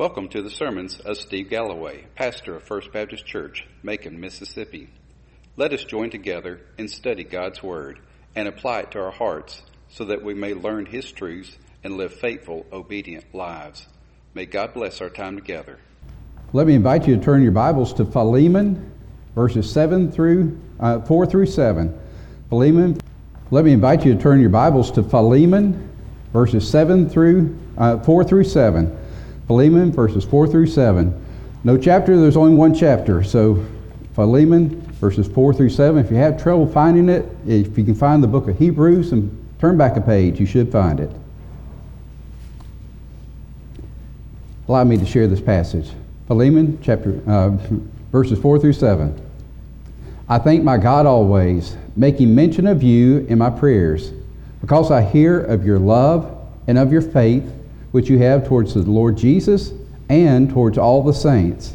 Welcome to the sermons of Steve Galloway, pastor of First Baptist Church, Macon, Mississippi. Let us join together and study God's Word and apply it to our hearts so that we may learn His truths and live faithful, obedient lives. May God bless our time together. Let me invite you to turn your Bibles to Philemon, verses 7 through uh, 4 through 7. Philemon. Let me invite you to turn your Bibles to Philemon, verses 7 through uh, 4 through 7. Philemon, verses 4 through 7. No chapter, there's only one chapter. So, Philemon, verses 4 through 7. If you have trouble finding it, if you can find the book of Hebrews and turn back a page, you should find it. Allow me to share this passage. Philemon, chapter, uh, verses 4 through 7. I thank my God always, making mention of you in my prayers, because I hear of your love and of your faith which you have towards the Lord Jesus and towards all the saints.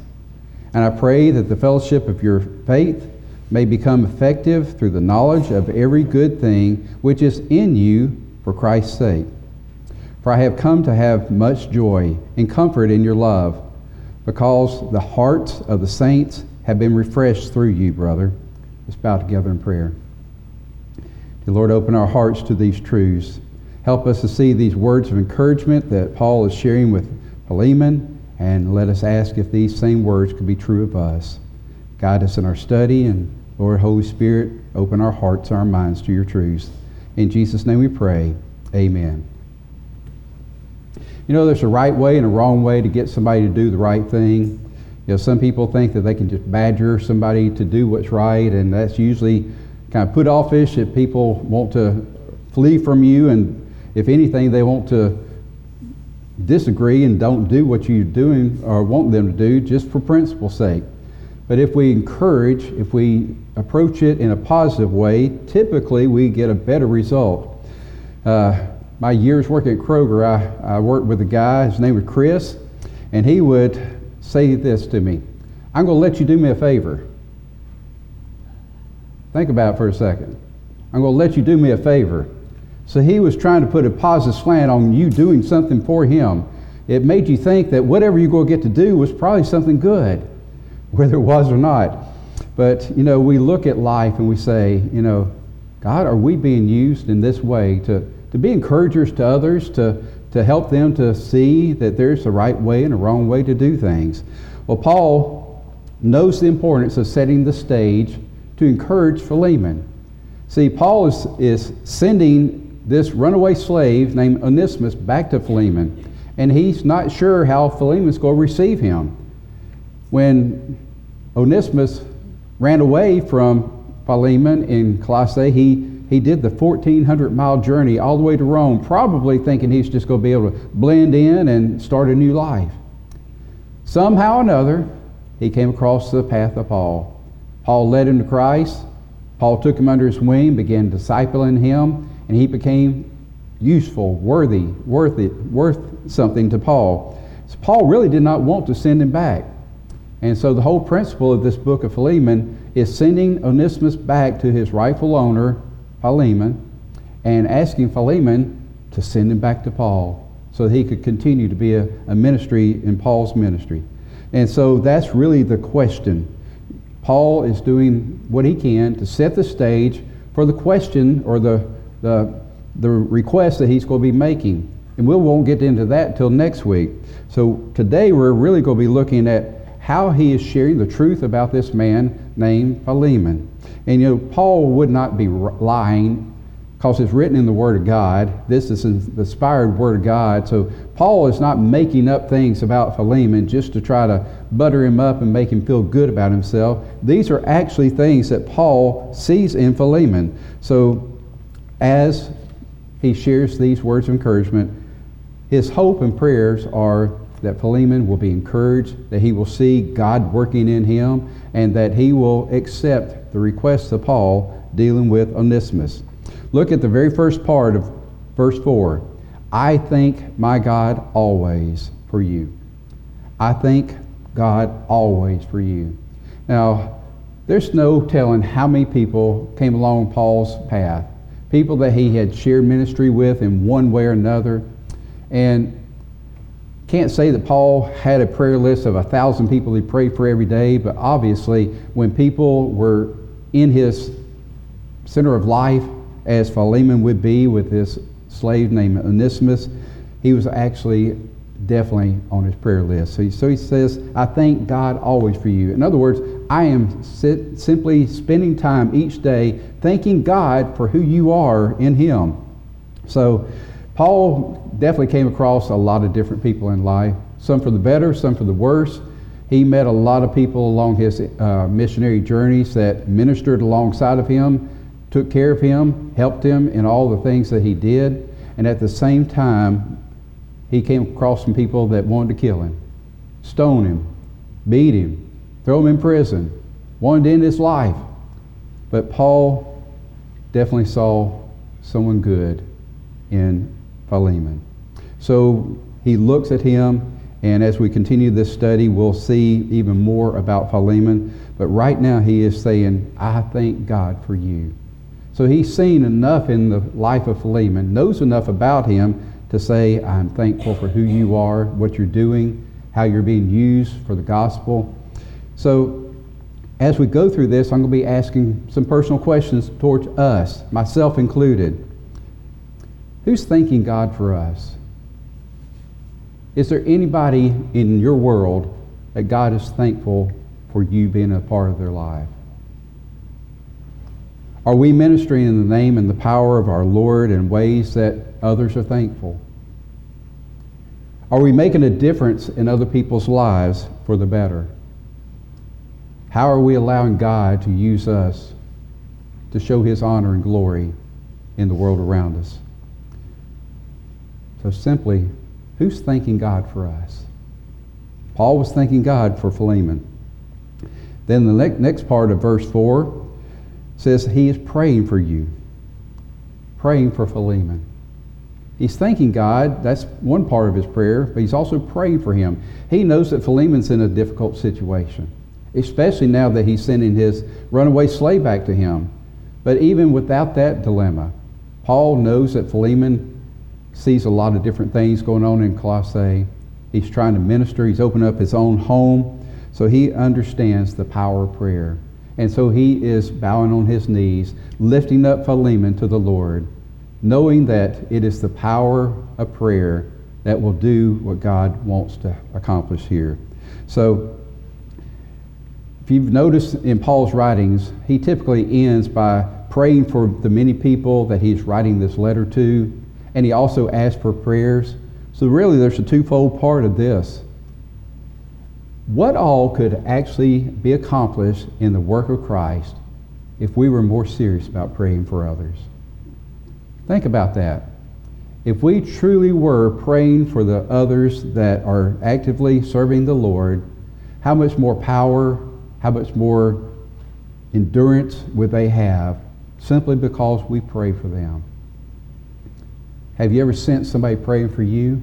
And I pray that the fellowship of your faith may become effective through the knowledge of every good thing which is in you for Christ's sake. For I have come to have much joy and comfort in your love, because the hearts of the saints have been refreshed through you, brother. Let's bow together in prayer. Dear Lord, open our hearts to these truths. Help us to see these words of encouragement that Paul is sharing with Philemon, and let us ask if these same words could be true of us. Guide us in our study, and Lord, Holy Spirit, open our hearts our minds to your truth. In Jesus' name we pray. Amen. You know, there's a right way and a wrong way to get somebody to do the right thing. You know, some people think that they can just badger somebody to do what's right, and that's usually kind of put offish if people want to flee from you and if anything, they want to disagree and don't do what you're doing or want them to do just for principle's sake. But if we encourage, if we approach it in a positive way, typically we get a better result. Uh, my years working at Kroger, I, I worked with a guy, his name was Chris, and he would say this to me I'm going to let you do me a favor. Think about it for a second. I'm going to let you do me a favor. So he was trying to put a positive slant on you doing something for him. It made you think that whatever you're going to get to do was probably something good, whether it was or not. But, you know, we look at life and we say, you know, God, are we being used in this way to, to be encouragers to others, to, to help them to see that there's a right way and a wrong way to do things? Well, Paul knows the importance of setting the stage to encourage Philemon. See, Paul is, is sending this runaway slave named Onesimus back to Philemon, and he's not sure how Philemon's going to receive him. When Onesimus ran away from Philemon in Colossae, he, he did the 1,400 mile journey all the way to Rome, probably thinking he's just going to be able to blend in and start a new life. Somehow or another, he came across the path of Paul. Paul led him to Christ. Paul took him under his wing, began discipling him, and he became useful, worthy, worth it, worth something to Paul. So Paul really did not want to send him back. And so the whole principle of this book of Philemon is sending Onesimus back to his rightful owner, Philemon, and asking Philemon to send him back to Paul so that he could continue to be a, a ministry in Paul's ministry. And so that's really the question. Paul is doing what he can to set the stage for the question or the the, the request that he's going to be making. And we won't get into that until next week. So today we're really going to be looking at how he is sharing the truth about this man named Philemon. And you know, Paul would not be lying because it's written in the Word of God. This is the inspired Word of God. So Paul is not making up things about Philemon just to try to butter him up and make him feel good about himself. These are actually things that Paul sees in Philemon. So as he shares these words of encouragement, his hope and prayers are that Philemon will be encouraged, that he will see God working in him, and that he will accept the request of Paul dealing with Onesimus. Look at the very first part of verse 4. I thank my God always for you. I thank God always for you. Now, there's no telling how many people came along Paul's path people that he had shared ministry with in one way or another. And Can't say that Paul had a prayer list of a thousand people he prayed for every day, but obviously, when people were in his center of life, as Philemon would be with this slave named Onesimus, he was actually definitely on his prayer list. So he, so he says, I thank God always for you. In other words, I am sit, simply spending time each day thanking God for who you are in him. So Paul definitely came across a lot of different people in life, some for the better, some for the worse. He met a lot of people along his uh, missionary journeys that ministered alongside of him, took care of him, helped him in all the things that he did, and at the same time, he came across some people that wanted to kill him, stone him, beat him, throw him in prison, wanted to end his life. But Paul definitely saw someone good in Philemon. So he looks at him, and as we continue this study, we'll see even more about Philemon. But right now, he is saying, I thank God for you. So he's seen enough in the life of Philemon, knows enough about him to say, I'm thankful for who you are, what you're doing, how you're being used for the gospel. So, as we go through this, I'm going to be asking some personal questions towards us, myself included. Who's thanking God for us? Is there anybody in your world that God is thankful for you being a part of their life? Are we ministering in the name and the power of our Lord in ways that others are thankful? Are we making a difference in other people's lives for the better? How are we allowing God to use us to show his honor and glory in the world around us? So simply, who's thanking God for us? Paul was thanking God for Philemon. Then the next part of verse 4 says he is praying for you, praying for Philemon. He's thanking God. That's one part of his prayer, but he's also praying for him. He knows that Philemon's in a difficult situation, especially now that he's sending his runaway slave back to him. But even without that dilemma, Paul knows that Philemon sees a lot of different things going on in Colossae. He's trying to minister, he's opened up his own home, so he understands the power of prayer. And so he is bowing on his knees, lifting up Philemon to the Lord knowing that it is the power of prayer that will do what God wants to accomplish here. So, if you've noticed in Paul's writings, he typically ends by praying for the many people that he's writing this letter to, and he also asks for prayers. So, really, there's a twofold part of this. What all could actually be accomplished in the work of Christ if we were more serious about praying for others? Think about that. If we truly were praying for the others that are actively serving the Lord, how much more power, how much more endurance would they have simply because we pray for them? Have you ever sensed somebody praying for you?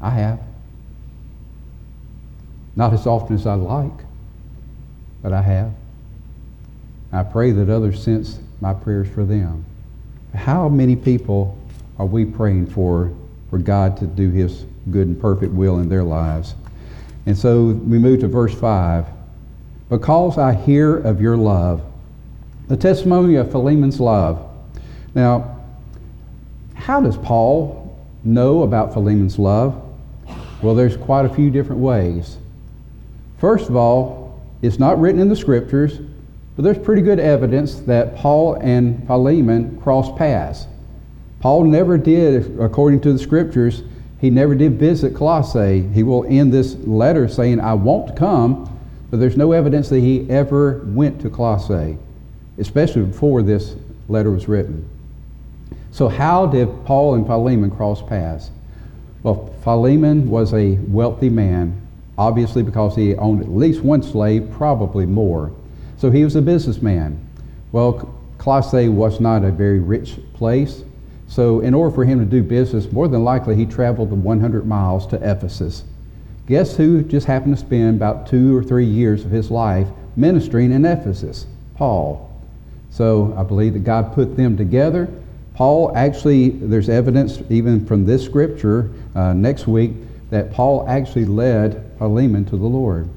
I have. Not as often as I'd like, but I have. I pray that others sense my prayers for them. How many people are we praying for for God to do his good and perfect will in their lives? And so we move to verse 5. Because I hear of your love, the testimony of Philemon's love. Now, how does Paul know about Philemon's love? Well, there's quite a few different ways. First of all, it's not written in the scriptures, but there's pretty good evidence that Paul and Philemon crossed paths. Paul never did, according to the scriptures, he never did visit Colossae. He will end this letter saying, I won't come, but there's no evidence that he ever went to Colossae, especially before this letter was written. So, how did Paul and Philemon cross paths? Well, Philemon was a wealthy man, obviously because he owned at least one slave, probably more. So he was a businessman. Well, Colossae was not a very rich place. So, in order for him to do business, more than likely he traveled the 100 miles to Ephesus. Guess who just happened to spend about two or three years of his life ministering in Ephesus? Paul. So, I believe that God put them together. Paul actually, there's evidence even from this scripture uh, next week. that Paul actually led Philemon to the Lord.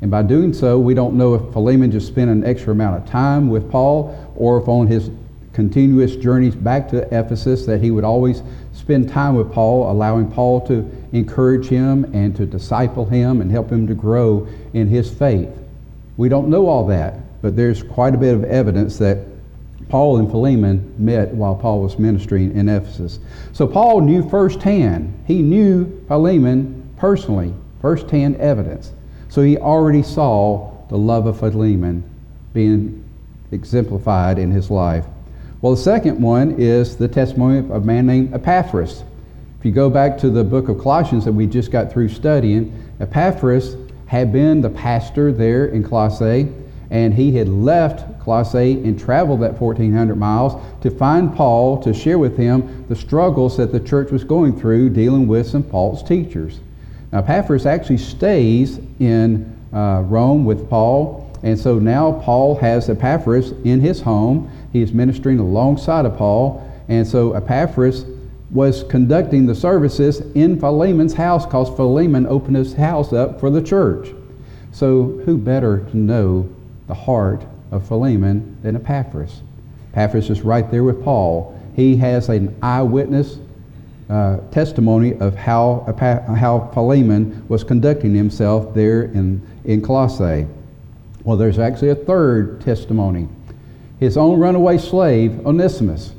And by doing so, we don't know if Philemon just spent an extra amount of time with Paul or if on his continuous journeys back to Ephesus that he would always spend time with Paul, allowing Paul to encourage him and to disciple him and help him to grow in his faith. We don't know all that, but there's quite a bit of evidence that Paul and Philemon met while Paul was ministering in Ephesus. So Paul knew firsthand. He knew Philemon personally, firsthand evidence. So he already saw the love of Philemon being exemplified in his life. Well, the second one is the testimony of a man named Epaphras. If you go back to the book of Colossians that we just got through studying, Epaphras had been the pastor there in Colossae, and he had left Colossae and traveled that 1,400 miles to find Paul to share with him the struggles that the church was going through dealing with some false teachers. Now, Epaphras actually stays in uh, Rome with Paul, and so now Paul has Epaphras in his home he is ministering alongside of Paul. And so Epaphras was conducting the services in Philemon's house because Philemon opened his house up for the church. So who better to know the heart of Philemon than Epaphras? Epaphras is right there with Paul. He has an eyewitness uh, testimony of how, how Philemon was conducting himself there in, in Colossae. Well, there's actually a third testimony his own runaway slave, Onesimus.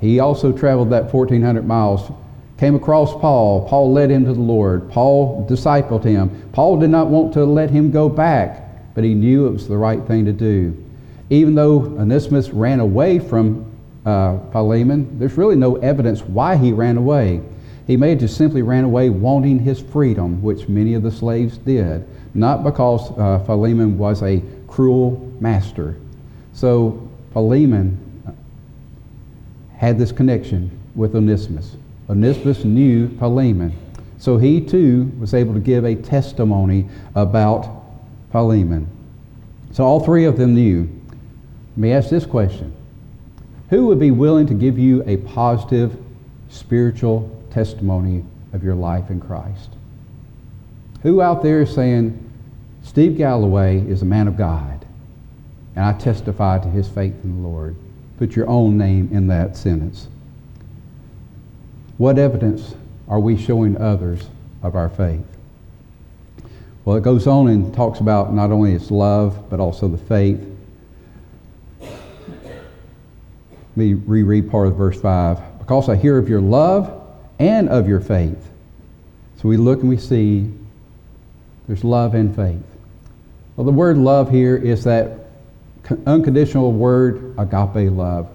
He also traveled that 1,400 miles, came across Paul. Paul led him to the Lord. Paul discipled him. Paul did not want to let him go back, but he knew it was the right thing to do. Even though Onesimus ran away from uh, Philemon, there's really no evidence why he ran away. He may have just simply ran away wanting his freedom, which many of the slaves did, not because uh, Philemon was a cruel master. So Philemon had this connection with Onesimus. Onesimus knew Philemon. So he too was able to give a testimony about Philemon. So all three of them knew. Let me ask this question Who would be willing to give you a positive spiritual testimony of your life in Christ? Who out there is saying, Steve Galloway is a man of God? and I testify to his faith in the Lord. Put your own name in that sentence. What evidence are we showing others of our faith? Well, it goes on and talks about not only its love, but also the faith. Let me reread part of verse 5. Because I hear of your love and of your faith. So we look and we see there's love and faith. Well, the word love here is that unconditional word, agape love.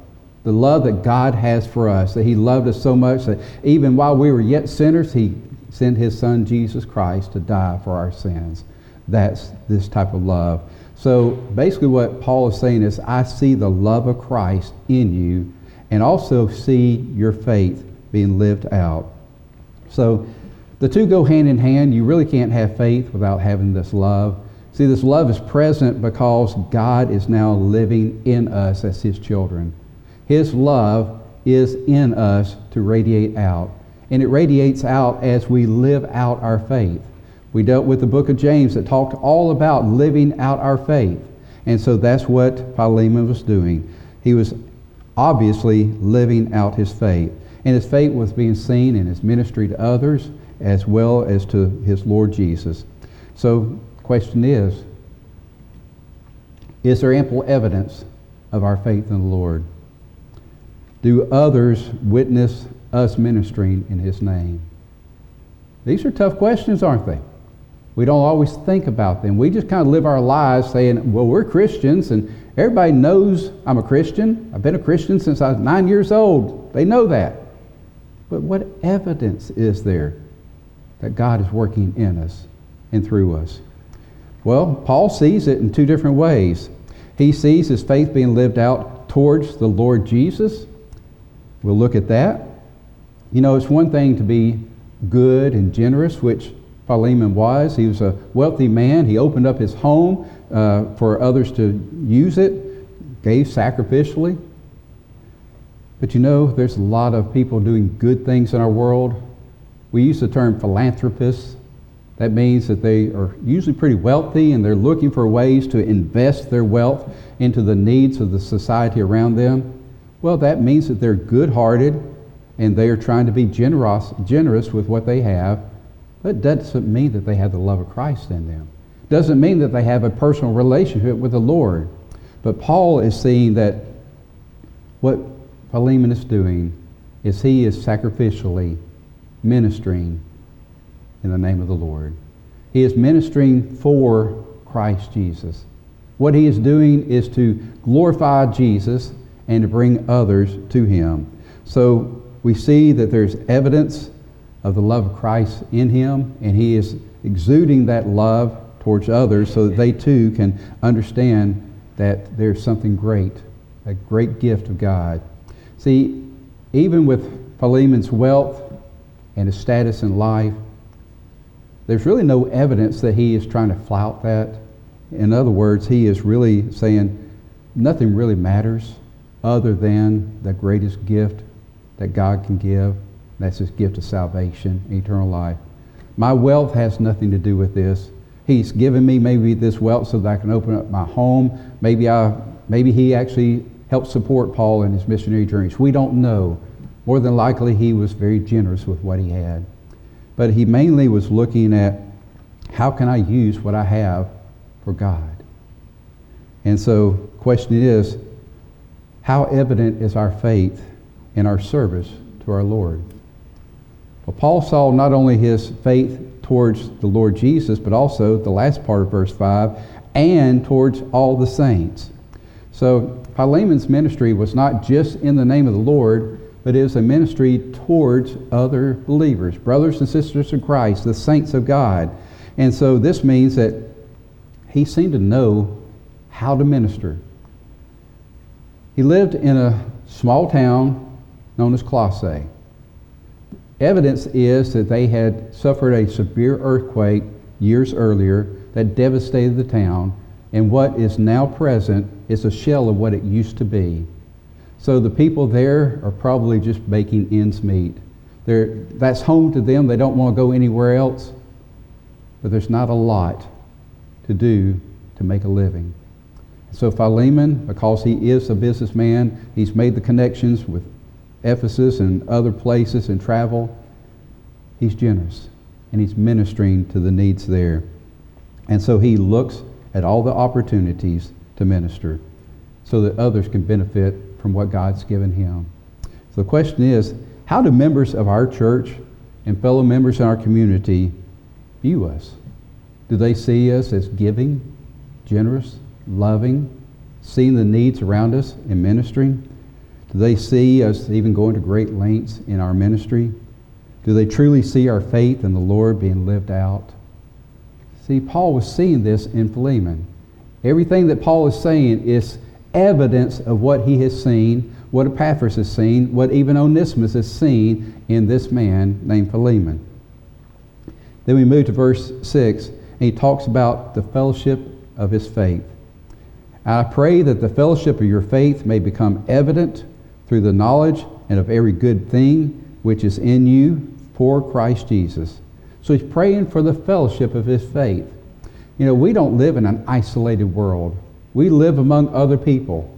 The love that God has for us, that He loved us so much that even while we were yet sinners, He sent His Son, Jesus Christ, to die for our sins. That's this type of love. So basically, what Paul is saying is, I see the love of Christ in you and also see your faith being lived out. So the two go hand in hand. You really can't have faith without having this love. See, this love is present because God is now living in us as His children. His love is in us to radiate out. And it radiates out as we live out our faith. We dealt with the book of James that talked all about living out our faith. And so that's what Philemon was doing. He was obviously living out his faith. And his faith was being seen in his ministry to others as well as to his Lord Jesus. So the Question is Is there ample evidence of our faith in the Lord? Do others witness us ministering in His name? These are tough questions, aren't they? We don't always think about them. We just kind of live our lives saying, well, we're Christians, and everybody knows I'm a Christian. I've been a Christian since I was nine years old. They know that. But what evidence is there that God is working in us and through us? Well, Paul sees it in two different ways. He sees his faith being lived out towards the Lord Jesus. We'll look at that. You know, it's one thing to be good and generous, which Philemon was. He was a wealthy man. He opened up his home uh, for others to use it, gave sacrificially. But you know, there's a lot of people doing good things in our world We use the term philanthropists. That means that they are usually pretty wealthy and they're looking for ways to invest their wealth into the needs of the society around them. Well, that means that they're good hearted and they are trying to be generous, generous with what they have. It doesn't mean that they have the love of Christ in them. Doesn't mean that they have a personal relationship with the Lord. But Paul is seeing that what Philemon is doing is he is sacrificially ministering in the name of the Lord. He is ministering for Christ Jesus. What he is doing is to glorify Jesus and to bring others to him. So we see that there's evidence of the love of Christ in him, and he is exuding that love towards others so that they too can understand that there's something great, a great gift of God. See, even with Philemon's wealth and his status in life, there's really no evidence that he is trying to flout that. In other words, he is really saying nothing really matters other than the greatest gift that God can give. That's his gift of salvation, eternal life. My wealth has nothing to do with this. He's given me maybe this wealth so that I can open up my home. Maybe I, maybe he actually helped support Paul in his missionary journeys. We don't know. More than likely, he was very generous with what he had. But he mainly was looking at how can I use what I have for God? And so, question is, how evident is our faith in our service to our Lord? Well, Paul saw not only his faith towards the Lord Jesus, but also the last part of verse 5, and towards all the saints. So Philemon's ministry was not just in the name of the Lord, but was a ministry towards other believers, brothers and sisters in Christ, the saints of God. And so this means that he seemed to know how to minister. He lived in a small town known as Colossae. Evidence is that they had suffered a severe earthquake years earlier that devastated the town, and what is now present is a shell of what it used to be. So the people there are probably just making ends meet. They're, that's home to them. They don't want to go anywhere else. But there's not a lot to do to make a living. So Philemon, because he is a businessman, he's made the connections with Ephesus and other places and travel. He's generous and he's ministering to the needs there. And so he looks at all the opportunities to minister so that others can benefit from what God's given him. So the question is how do members of our church and fellow members in our community view us? Do they see us as giving, generous, loving, seeing the needs around us and ministering? Do they see us even going to great lengths in our ministry? Do they truly see our faith in the Lord being lived out? See, Paul was seeing this in Philemon. Everything that Paul is saying is evidence of what he has seen, what Epaphras has seen, what even Onesimus has seen in this man named Philemon. Then we move to verse 6, and he talks about the fellowship of his faith. I pray that the fellowship of your faith may become evident through the knowledge and of every good thing which is in you for Christ Jesus. So he's praying for the fellowship of his faith. You know, we don't live in an isolated world. We live among other people.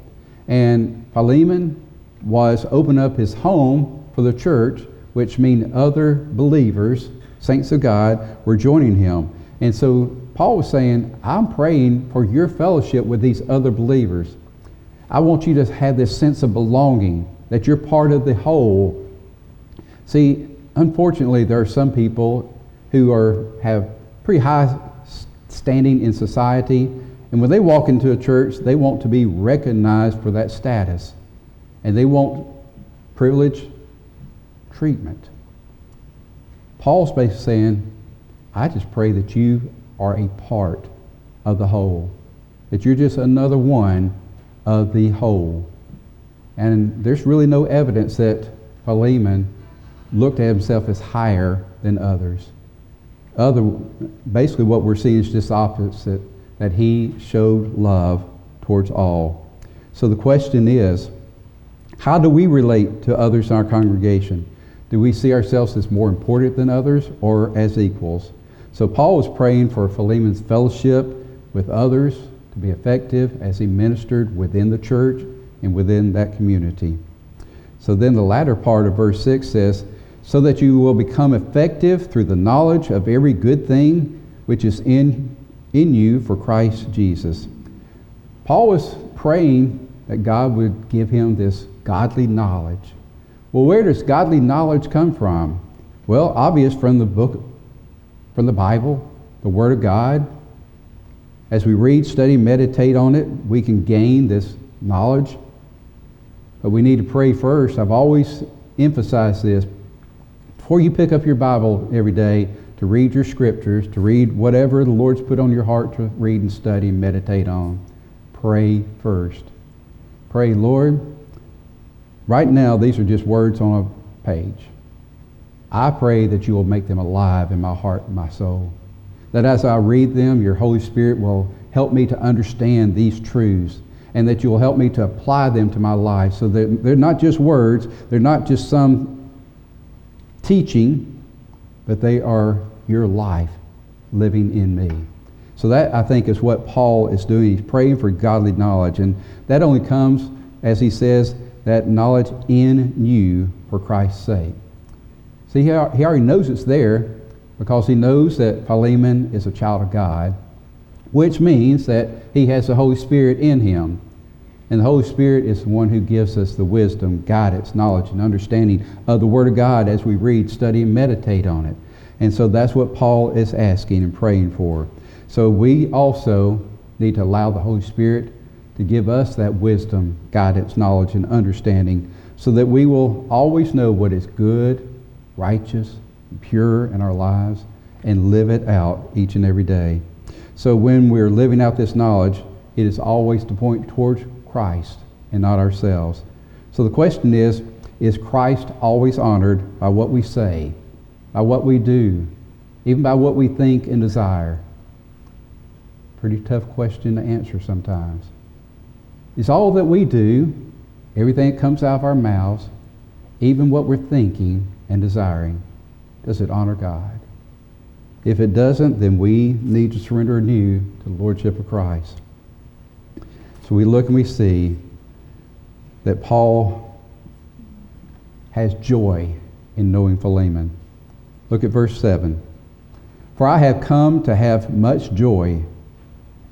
And Philemon was opening up his home for the church, which means other believers, saints of God, were joining him. And so Paul was saying, I'm praying for your fellowship with these other believers. I want you to have this sense of belonging, that you're part of the whole. See, unfortunately, there are some people who are, have pretty high standing in society, and when they walk into a church, they want to be recognized for that status, and they want privilege treatment. Paul's basically saying, I just pray that you are a part of the whole, that you're just another one of the whole. And there's really no evidence that Philemon looked at himself as higher than others. Other, basically, what we're seeing is just opposite that he showed love towards all. So the question is how do we relate to others in our congregation? Do we see ourselves as more important than others or as equals? So Paul was praying for Philemon's fellowship with others to be effective as he ministered within the church and within that community. So then the latter part of verse 6 says, So that you will become effective through the knowledge of every good thing which is in, in you for Christ Jesus. Paul was praying that God would give him this godly knowledge. Well, where does godly knowledge come from? Well, obvious from the book, from the Bible, the Word of God. As we read, study, meditate on it, we can gain this knowledge. But we need to pray first. I've always emphasized this. Before you pick up your Bible every day to read your scriptures, to read whatever the Lord's put on your heart to read and study and meditate on, pray first. Pray, Lord, right now these are just words on a page. I pray that you will make them alive in my heart and my soul. That as I read them, your Holy Spirit will help me to understand these truths and that you will help me to apply them to my life so that they're not just words, they're not just some teaching, but they are your life living in me. So that I think is what Paul is doing. He's praying for godly knowledge. And that only comes, as he says, that knowledge in you for Christ's sake. See, he already knows it's there because he knows that Philemon is a child of God, which means that he has the Holy Spirit in him. And the Holy Spirit is the one who gives us the wisdom, guidance, knowledge, and understanding of the Word of God as we read, study, and meditate on it. And so that's what Paul is asking and praying for. So we also need to allow the Holy Spirit to give us that wisdom, guidance, knowledge, and understanding so that we will always know what is good, righteous, pure in our lives and live it out each and every day. So when we're living out this knowledge, it is always to point towards Christ and not ourselves. So the question is, is Christ always honored by what we say, by what we do, even by what we think and desire? Pretty tough question to answer sometimes. Is all that we do, everything that comes out of our mouths, even what we're thinking and desiring, does it honor God? If it doesn't, then we need to surrender anew to the Lordship of Christ. So we look and we see that Paul has joy in knowing Philemon. Look at verse 7. For I have come to have much joy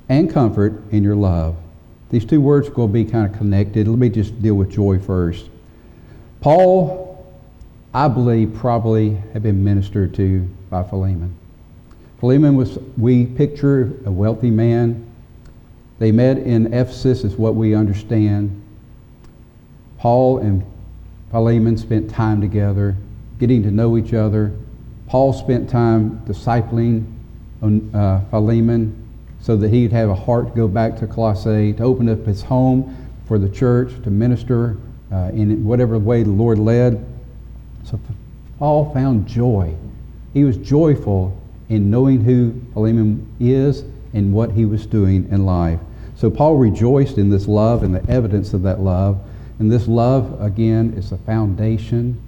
and comfort in your love. These two words will be kind of connected. Let me just deal with joy first. Paul, I believe, probably had been ministered to by Philemon. Philemon was, we picture a wealthy man. They met in Ephesus, is what we understand. Paul and Philemon spent time together, getting to know each other. Paul spent time discipling uh, Philemon so that he'd have a heart to go back to Colossae, to open up his home for the church, to minister uh, in whatever way the Lord led. So Paul found joy. He was joyful in knowing who Philemon is and what he was doing in life. So Paul rejoiced in this love and the evidence of that love. And this love, again, is the foundation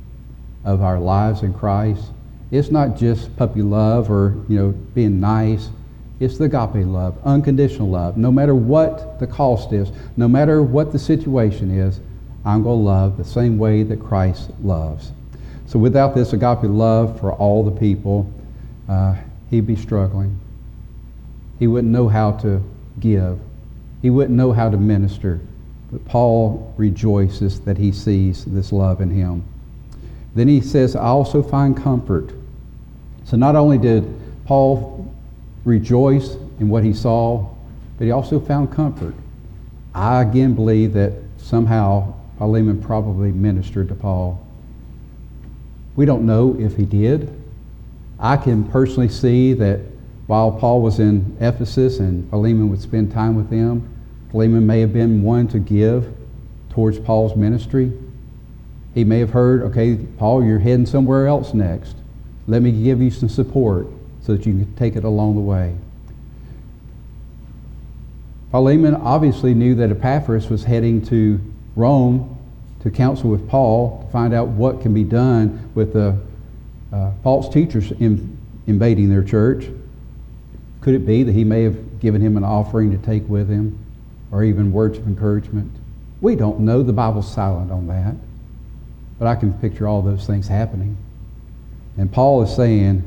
of our lives in Christ. It's not just puppy love or, you know, being nice. It's the agape love, unconditional love. No matter what the cost is, no matter what the situation is, I'm going to love the same way that Christ loves. So without this agape love for all the people, uh, he'd be struggling. He wouldn't know how to give. He wouldn't know how to minister. But Paul rejoices that he sees this love in him. Then he says, I also find comfort. So not only did Paul rejoice in what he saw, but he also found comfort. I again believe that somehow Philemon probably ministered to Paul. We don't know if he did. I can personally see that while Paul was in Ephesus and Philemon would spend time with him, Philemon may have been one to give towards Paul's ministry. He may have heard, okay, Paul, you're heading somewhere else next. Let me give you some support so that you can take it along the way. Philemon obviously knew that Epaphras was heading to Rome to counsel with Paul to find out what can be done with the uh, false teachers in, invading their church. Could it be that he may have given him an offering to take with him or even words of encouragement? We don't know. The Bible's silent on that. But I can picture all those things happening. And Paul is saying,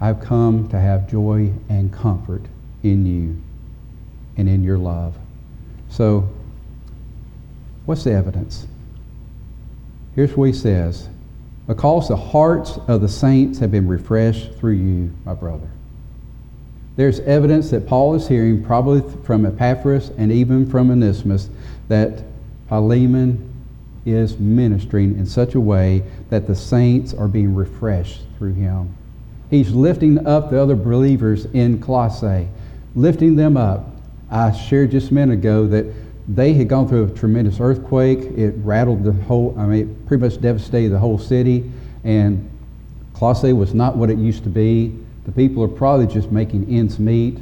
I've come to have joy and comfort in you and in your love. So, what's the evidence? Here's what he says Because the hearts of the saints have been refreshed through you, my brother. There's evidence that Paul is hearing, probably from Epaphras and even from Onesimus, that Philemon is ministering in such a way that the saints are being refreshed through him. He's lifting up the other believers in Colossae, lifting them up. I shared just a minute ago that they had gone through a tremendous earthquake. It rattled the whole, I mean, it pretty much devastated the whole city. And Colossae was not what it used to be. The people are probably just making ends meet.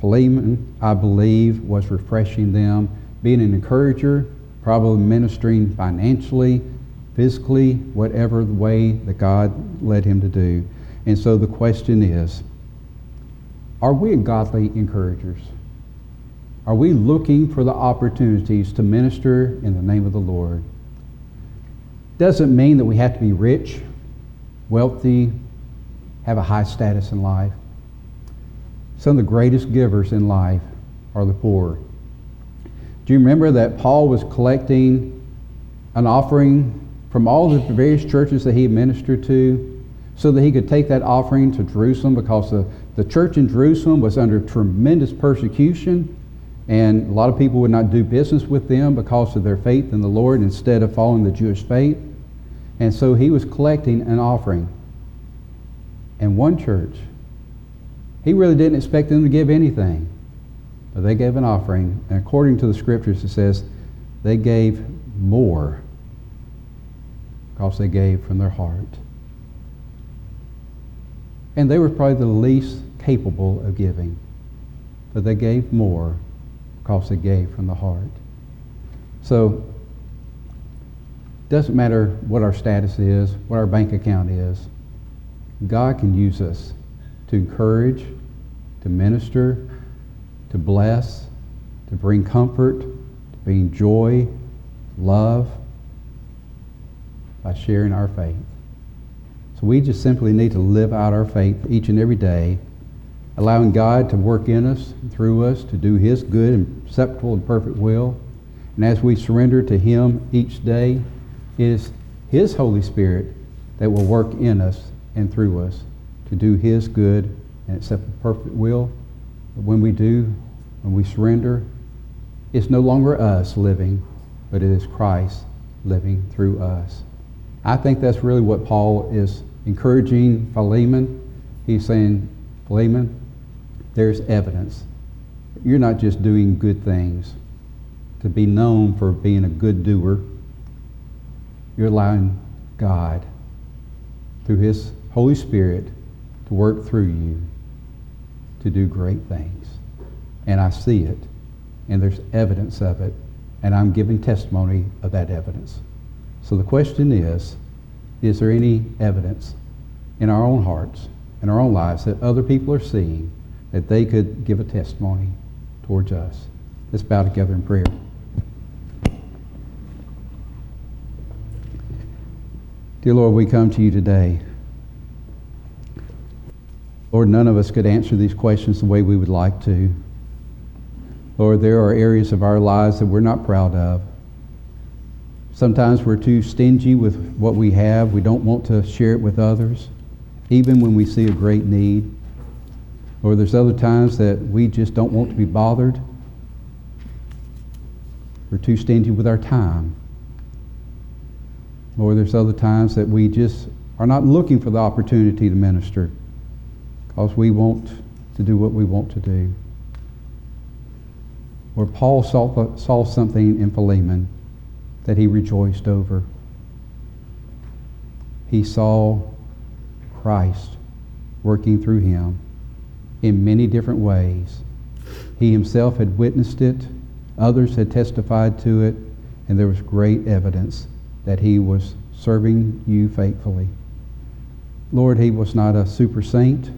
Philemon, I believe, was refreshing them, being an encourager, probably ministering financially, physically, whatever the way that God led him to do. And so the question is are we godly encouragers? Are we looking for the opportunities to minister in the name of the Lord? Doesn't mean that we have to be rich, wealthy, have a high status in life. Some of the greatest givers in life are the poor. Do you remember that Paul was collecting an offering from all the various churches that he ministered to so that he could take that offering to Jerusalem because the, the church in Jerusalem was under tremendous persecution and a lot of people would not do business with them because of their faith in the Lord instead of following the Jewish faith. And so he was collecting an offering. And one church, he really didn't expect them to give anything. But they gave an offering. And according to the scriptures, it says they gave more because they gave from their heart. And they were probably the least capable of giving. But they gave more because they gave from the heart. So, it doesn't matter what our status is, what our bank account is. God can use us to encourage, to minister, to bless, to bring comfort, to bring joy, love, by sharing our faith. So we just simply need to live out our faith each and every day allowing God to work in us through us to do His good and acceptable and perfect will. And as we surrender to Him each day, it is His Holy Spirit that will work in us and through us to do His good and acceptable perfect will. But when we do, when we surrender, it's no longer us living, but it is Christ living through us. I think that's really what Paul is encouraging Philemon. He's saying, Philemon, there's evidence. You're not just doing good things to be known for being a good doer. You're allowing God, through His Holy Spirit, to work through you to do great things. And I see it, and there's evidence of it, and I'm giving testimony of that evidence. So the question is is there any evidence in our own hearts, in our own lives, that other people are seeing that they could give a testimony towards us. Let's bow together in prayer. Dear Lord, we come to you today. Lord, none of us could answer these questions the way we would like to. Lord, there are areas of our lives that we're not proud of. Sometimes we're too stingy with what we have. We don't want to share it with others, even when we see a great need. Or there's other times that we just don't want to be bothered. We're too stingy with our time. Or there's other times that we just are not looking for the opportunity to minister because we want to do what we want to do. Or Paul saw, saw something in Philemon that he rejoiced over. He saw Christ working through him in many different ways. He himself had witnessed it, others had testified to it, and there was great evidence that he was serving you faithfully. Lord, he was not a super saint.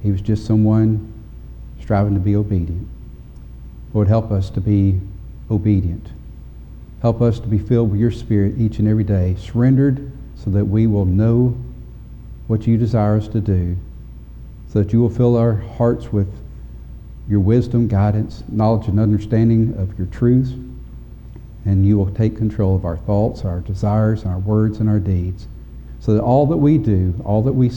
He was just someone striving to be obedient. Lord, help us to be obedient. Help us to be filled with your Spirit each and every day, surrendered so that we will know what you desire us to do, so that you will fill our hearts with your wisdom, guidance, knowledge, and understanding of your truths, and you will take control of our thoughts, our desires, our words, and our deeds, so that all that we do, all that we